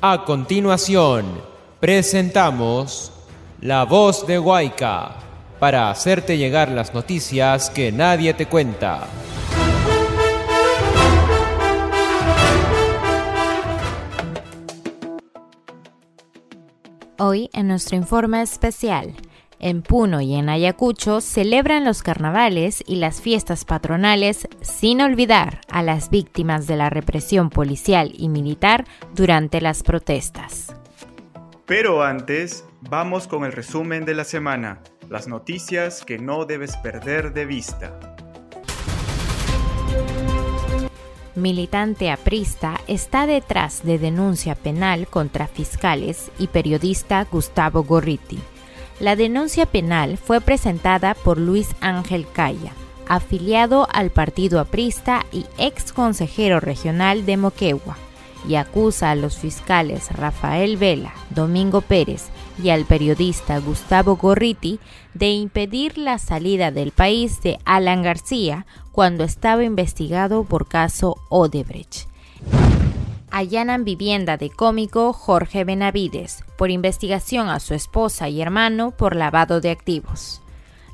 A continuación, presentamos La Voz de Huayca para hacerte llegar las noticias que nadie te cuenta. Hoy en nuestro informe especial, en Puno y en Ayacucho celebran los carnavales y las fiestas patronales sin olvidar a las víctimas de la represión policial y militar durante las protestas. Pero antes, vamos con el resumen de la semana, las noticias que no debes perder de vista. militante aprista, está detrás de denuncia penal contra fiscales y periodista Gustavo Gorriti. La denuncia penal fue presentada por Luis Ángel Calla, afiliado al partido aprista y ex consejero regional de Moquegua, y acusa a los fiscales Rafael Vela, Domingo Pérez y al periodista Gustavo Gorriti de impedir la salida del país de Alan García cuando estaba investigado por caso Odebrecht. Allanan vivienda de cómico Jorge Benavides por investigación a su esposa y hermano por lavado de activos.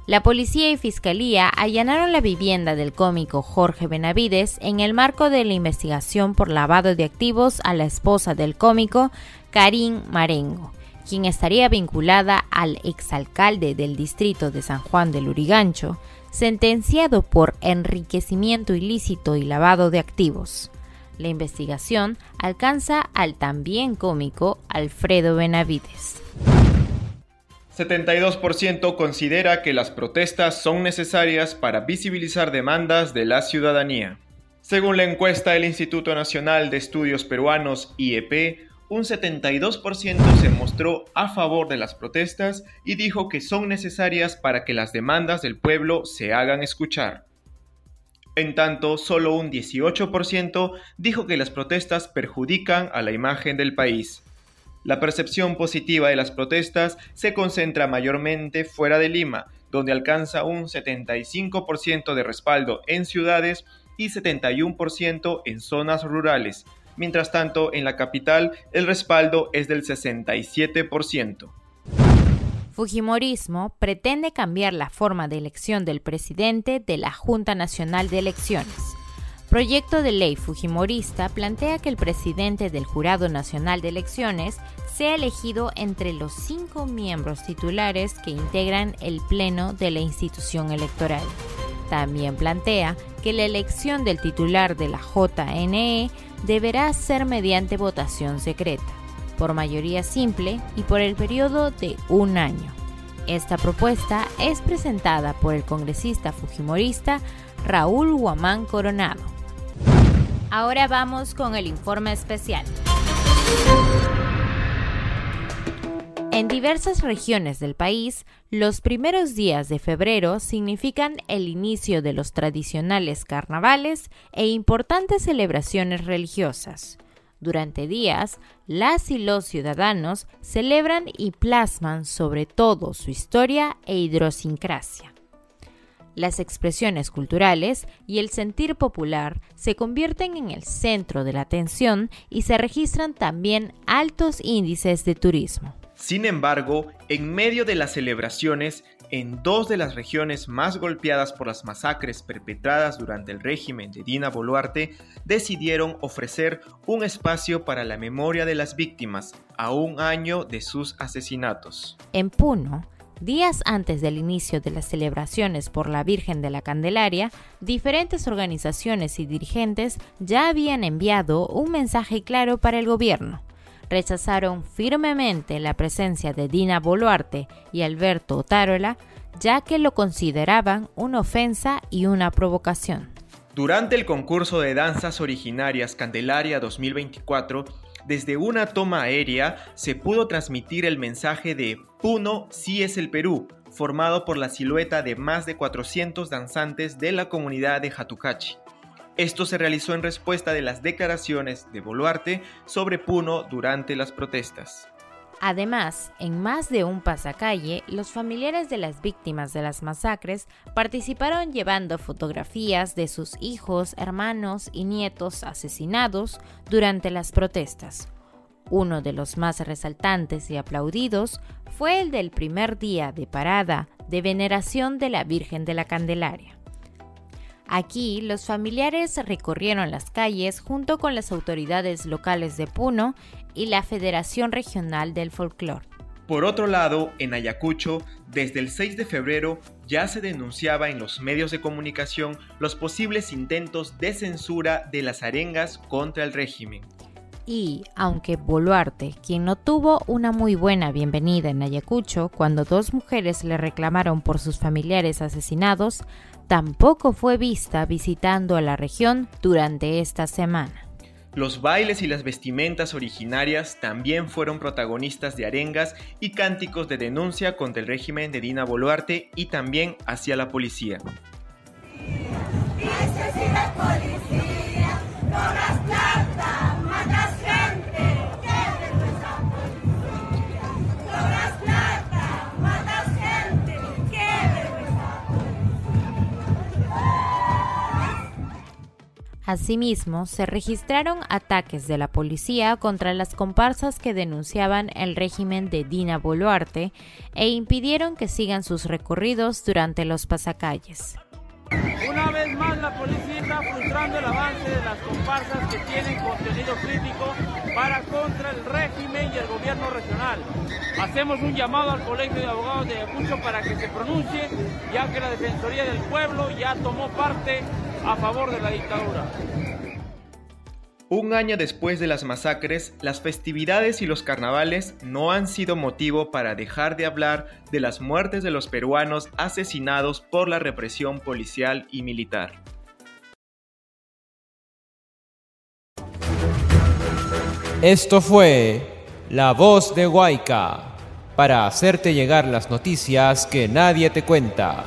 La policía y fiscalía allanaron la vivienda del cómico Jorge Benavides en el marco de la investigación por lavado de activos a la esposa del cómico, Karim Marengo, quien estaría vinculada al exalcalde del distrito de San Juan del Urigancho, sentenciado por enriquecimiento ilícito y lavado de activos. La investigación alcanza al también cómico Alfredo Benavides. 72% considera que las protestas son necesarias para visibilizar demandas de la ciudadanía. Según la encuesta del Instituto Nacional de Estudios Peruanos, IEP, un 72% se mostró a favor de las protestas y dijo que son necesarias para que las demandas del pueblo se hagan escuchar. En tanto, solo un 18% dijo que las protestas perjudican a la imagen del país. La percepción positiva de las protestas se concentra mayormente fuera de Lima, donde alcanza un 75% de respaldo en ciudades y 71% en zonas rurales, Mientras tanto, en la capital el respaldo es del 67%. Fujimorismo pretende cambiar la forma de elección del presidente de la Junta Nacional de Elecciones. Proyecto de ley Fujimorista plantea que el presidente del Jurado Nacional de Elecciones sea elegido entre los cinco miembros titulares que integran el Pleno de la institución electoral. También plantea que la elección del titular de la JNE deberá ser mediante votación secreta, por mayoría simple y por el periodo de un año. Esta propuesta es presentada por el congresista fujimorista Raúl Guamán Coronado. Ahora vamos con el informe especial. En diversas regiones del país, los primeros días de febrero significan el inicio de los tradicionales carnavales e importantes celebraciones religiosas. Durante días, las y los ciudadanos celebran y plasman sobre todo su historia e idiosincrasia. Las expresiones culturales y el sentir popular se convierten en el centro de la atención y se registran también altos índices de turismo. Sin embargo, en medio de las celebraciones, en dos de las regiones más golpeadas por las masacres perpetradas durante el régimen de Dina Boluarte, decidieron ofrecer un espacio para la memoria de las víctimas a un año de sus asesinatos. En Puno, Días antes del inicio de las celebraciones por la Virgen de la Candelaria, diferentes organizaciones y dirigentes ya habían enviado un mensaje claro para el gobierno rechazaron firmemente la presencia de Dina Boluarte y Alberto Otárola, ya que lo consideraban una ofensa y una provocación. Durante el concurso de danzas originarias Candelaria 2024, desde una toma aérea se pudo transmitir el mensaje de Puno sí es el Perú, formado por la silueta de más de 400 danzantes de la comunidad de Jatucachi. Esto se realizó en respuesta de las declaraciones de Boluarte sobre Puno durante las protestas. Además, en más de un pasacalle, los familiares de las víctimas de las masacres participaron llevando fotografías de sus hijos, hermanos y nietos asesinados durante las protestas. Uno de los más resaltantes y aplaudidos fue el del primer día de parada de veneración de la Virgen de la Candelaria. Aquí los familiares recorrieron las calles junto con las autoridades locales de Puno y la Federación Regional del Folclore. Por otro lado, en Ayacucho, desde el 6 de febrero ya se denunciaba en los medios de comunicación los posibles intentos de censura de las arengas contra el régimen. Y, aunque Boluarte, quien no tuvo una muy buena bienvenida en Ayacucho cuando dos mujeres le reclamaron por sus familiares asesinados, tampoco fue vista visitando a la región durante esta semana. Los bailes y las vestimentas originarias también fueron protagonistas de arengas y cánticos de denuncia contra el régimen de Dina Boluarte y también hacia la policía. Asimismo, se registraron ataques de la policía contra las comparsas que denunciaban el régimen de Dina Boluarte e impidieron que sigan sus recorridos durante los pasacalles. Una vez más la policía está frustrando el avance de las comparsas que tienen contenido crítico para contra el régimen y el gobierno regional. Hacemos un llamado al Colegio de Abogados de Ayacucho para que se pronuncie, ya que la Defensoría del Pueblo ya tomó parte a favor de la dictadura. Un año después de las masacres, las festividades y los carnavales no han sido motivo para dejar de hablar de las muertes de los peruanos asesinados por la represión policial y militar. Esto fue La Voz de Huayca, para hacerte llegar las noticias que nadie te cuenta.